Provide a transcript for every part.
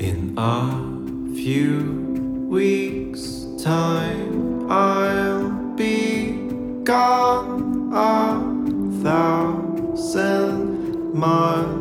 In a few weeks' time, I'll be gone a thousand miles.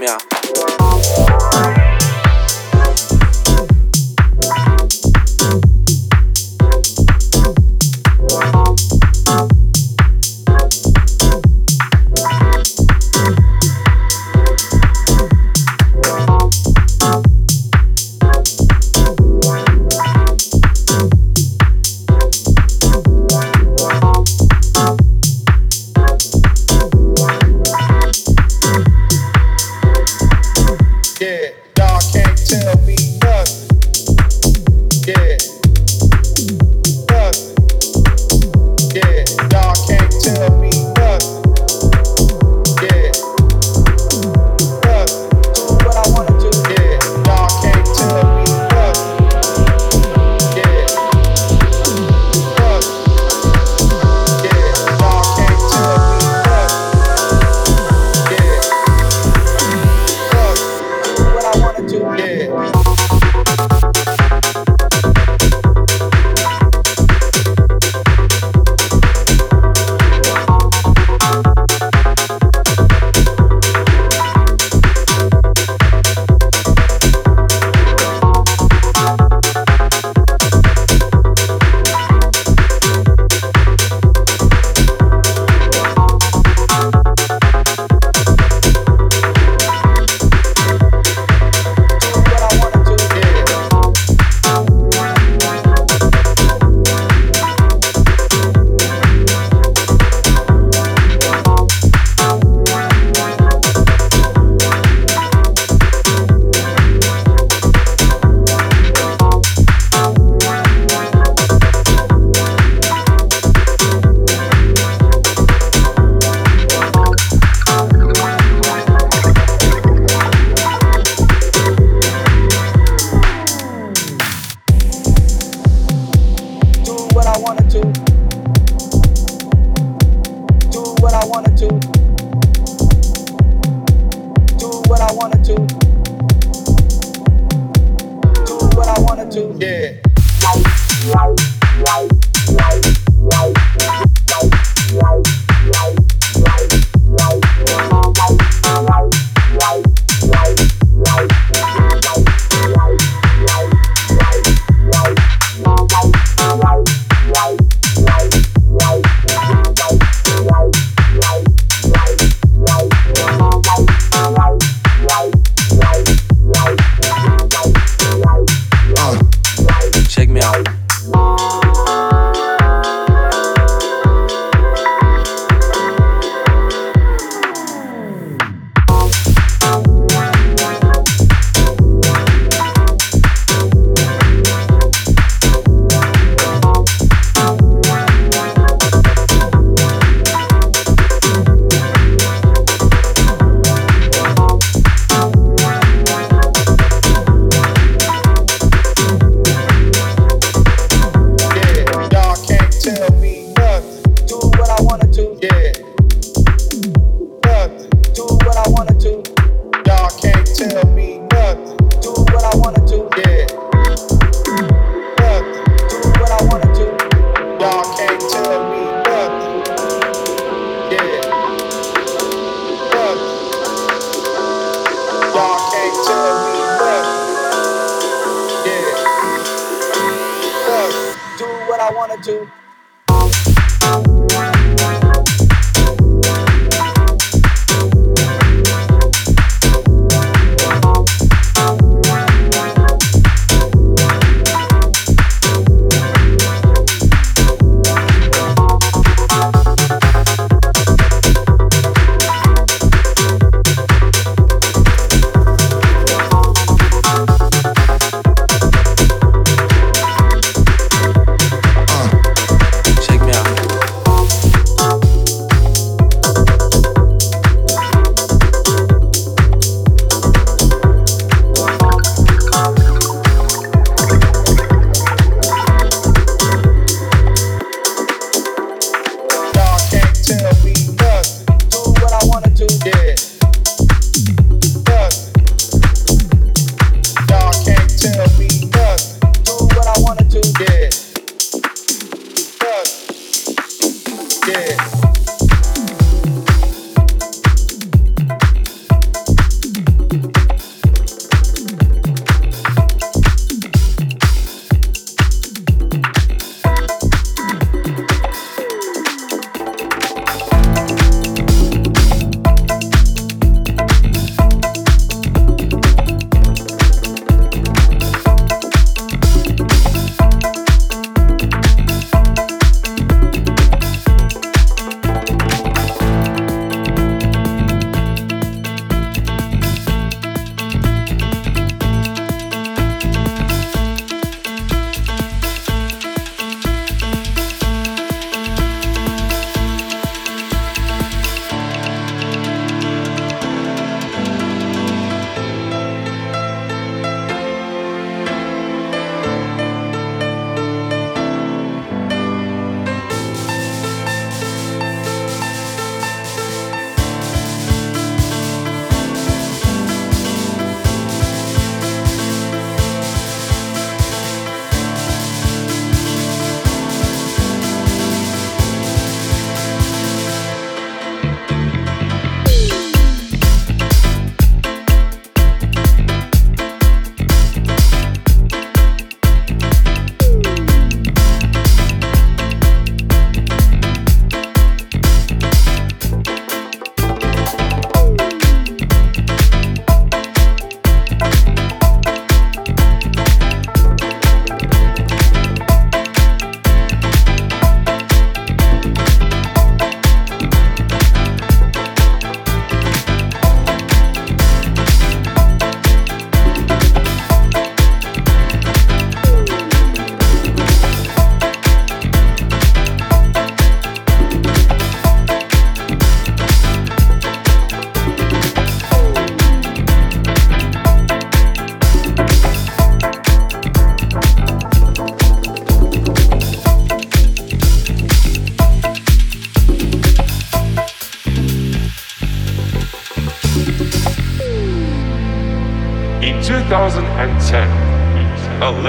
Yeah.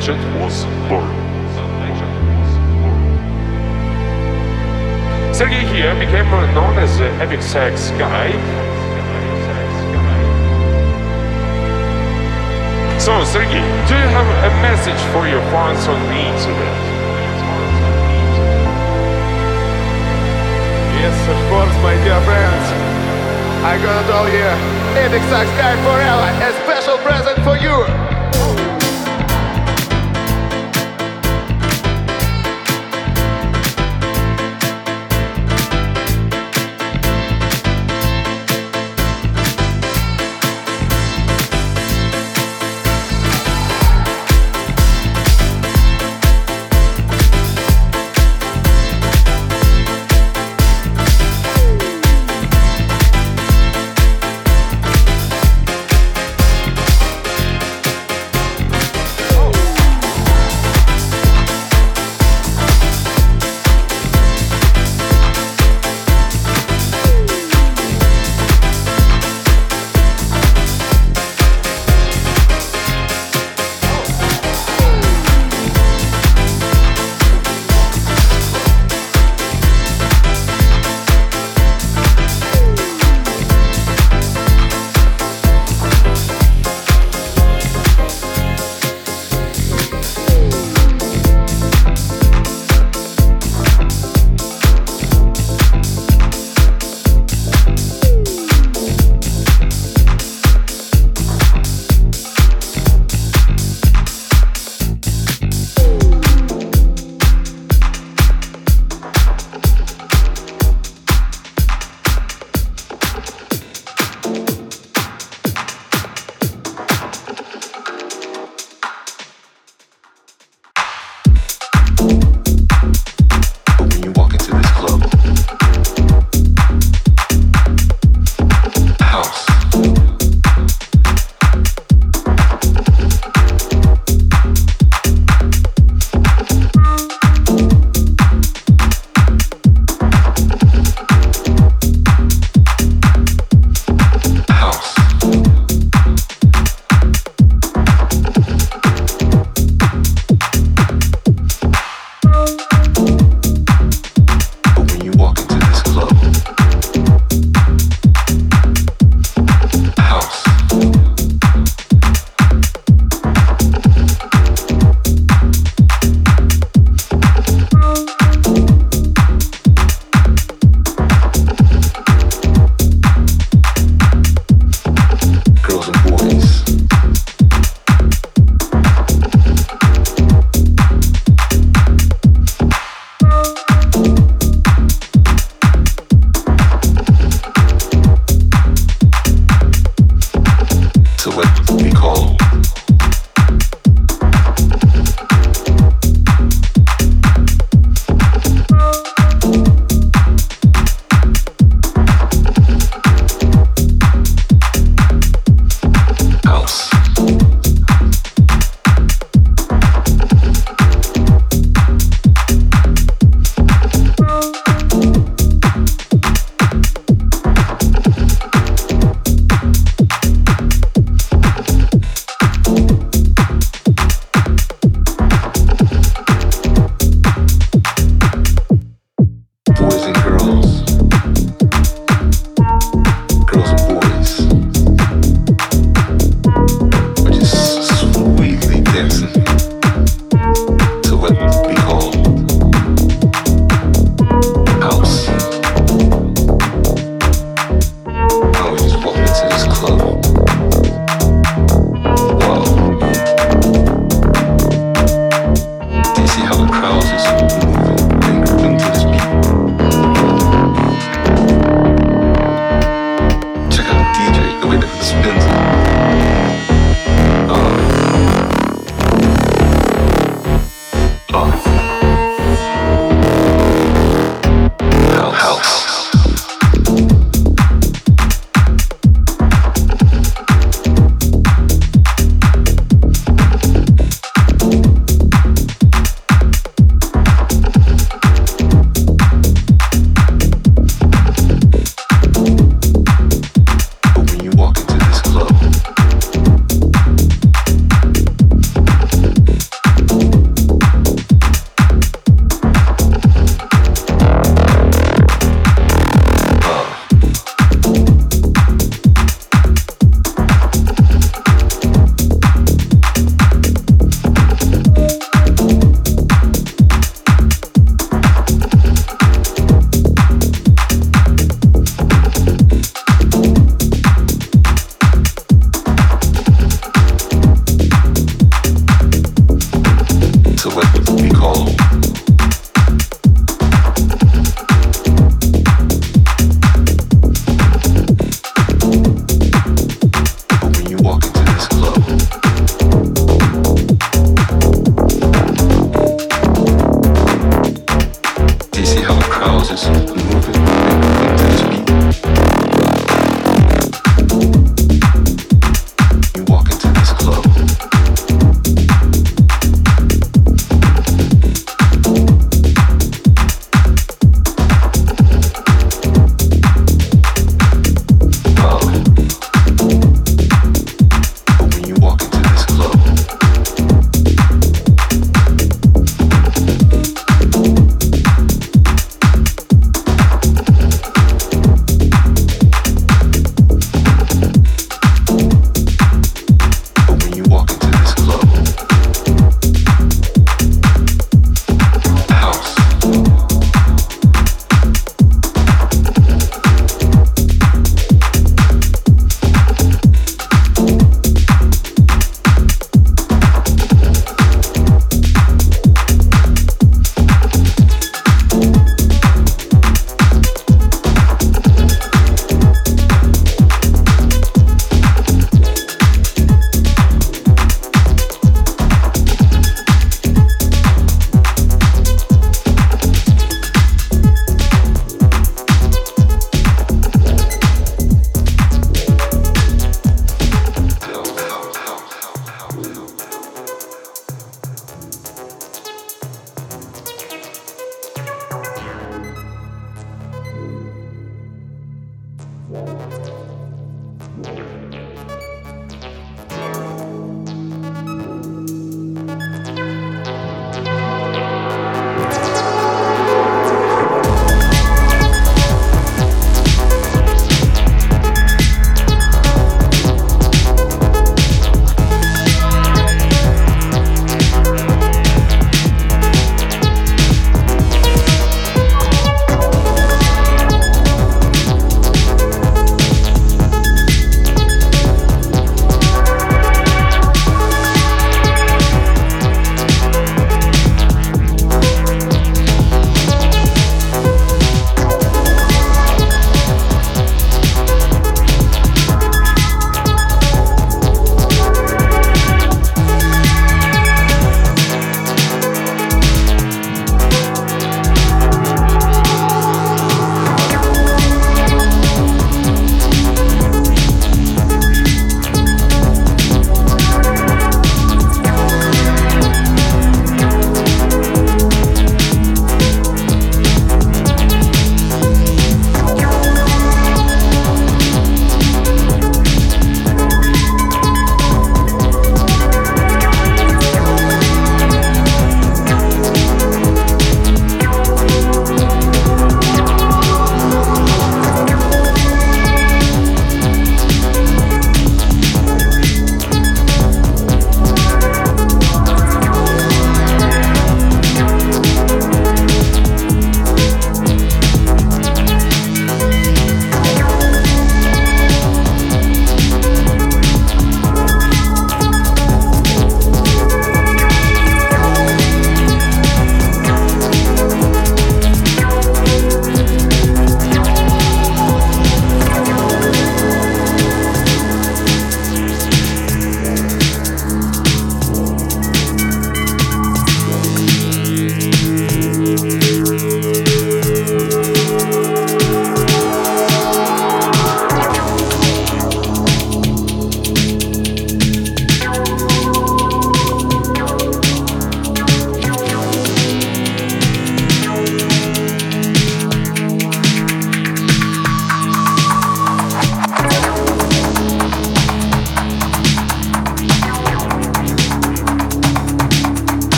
Legend was born. Sergey here became known as the Epic Sax guy. So, Sergey, do you have a message for your fans on the internet? Yes, of course, my dear friends. I'm gonna tell you, Epic Sax Guy Forever, a special present for you.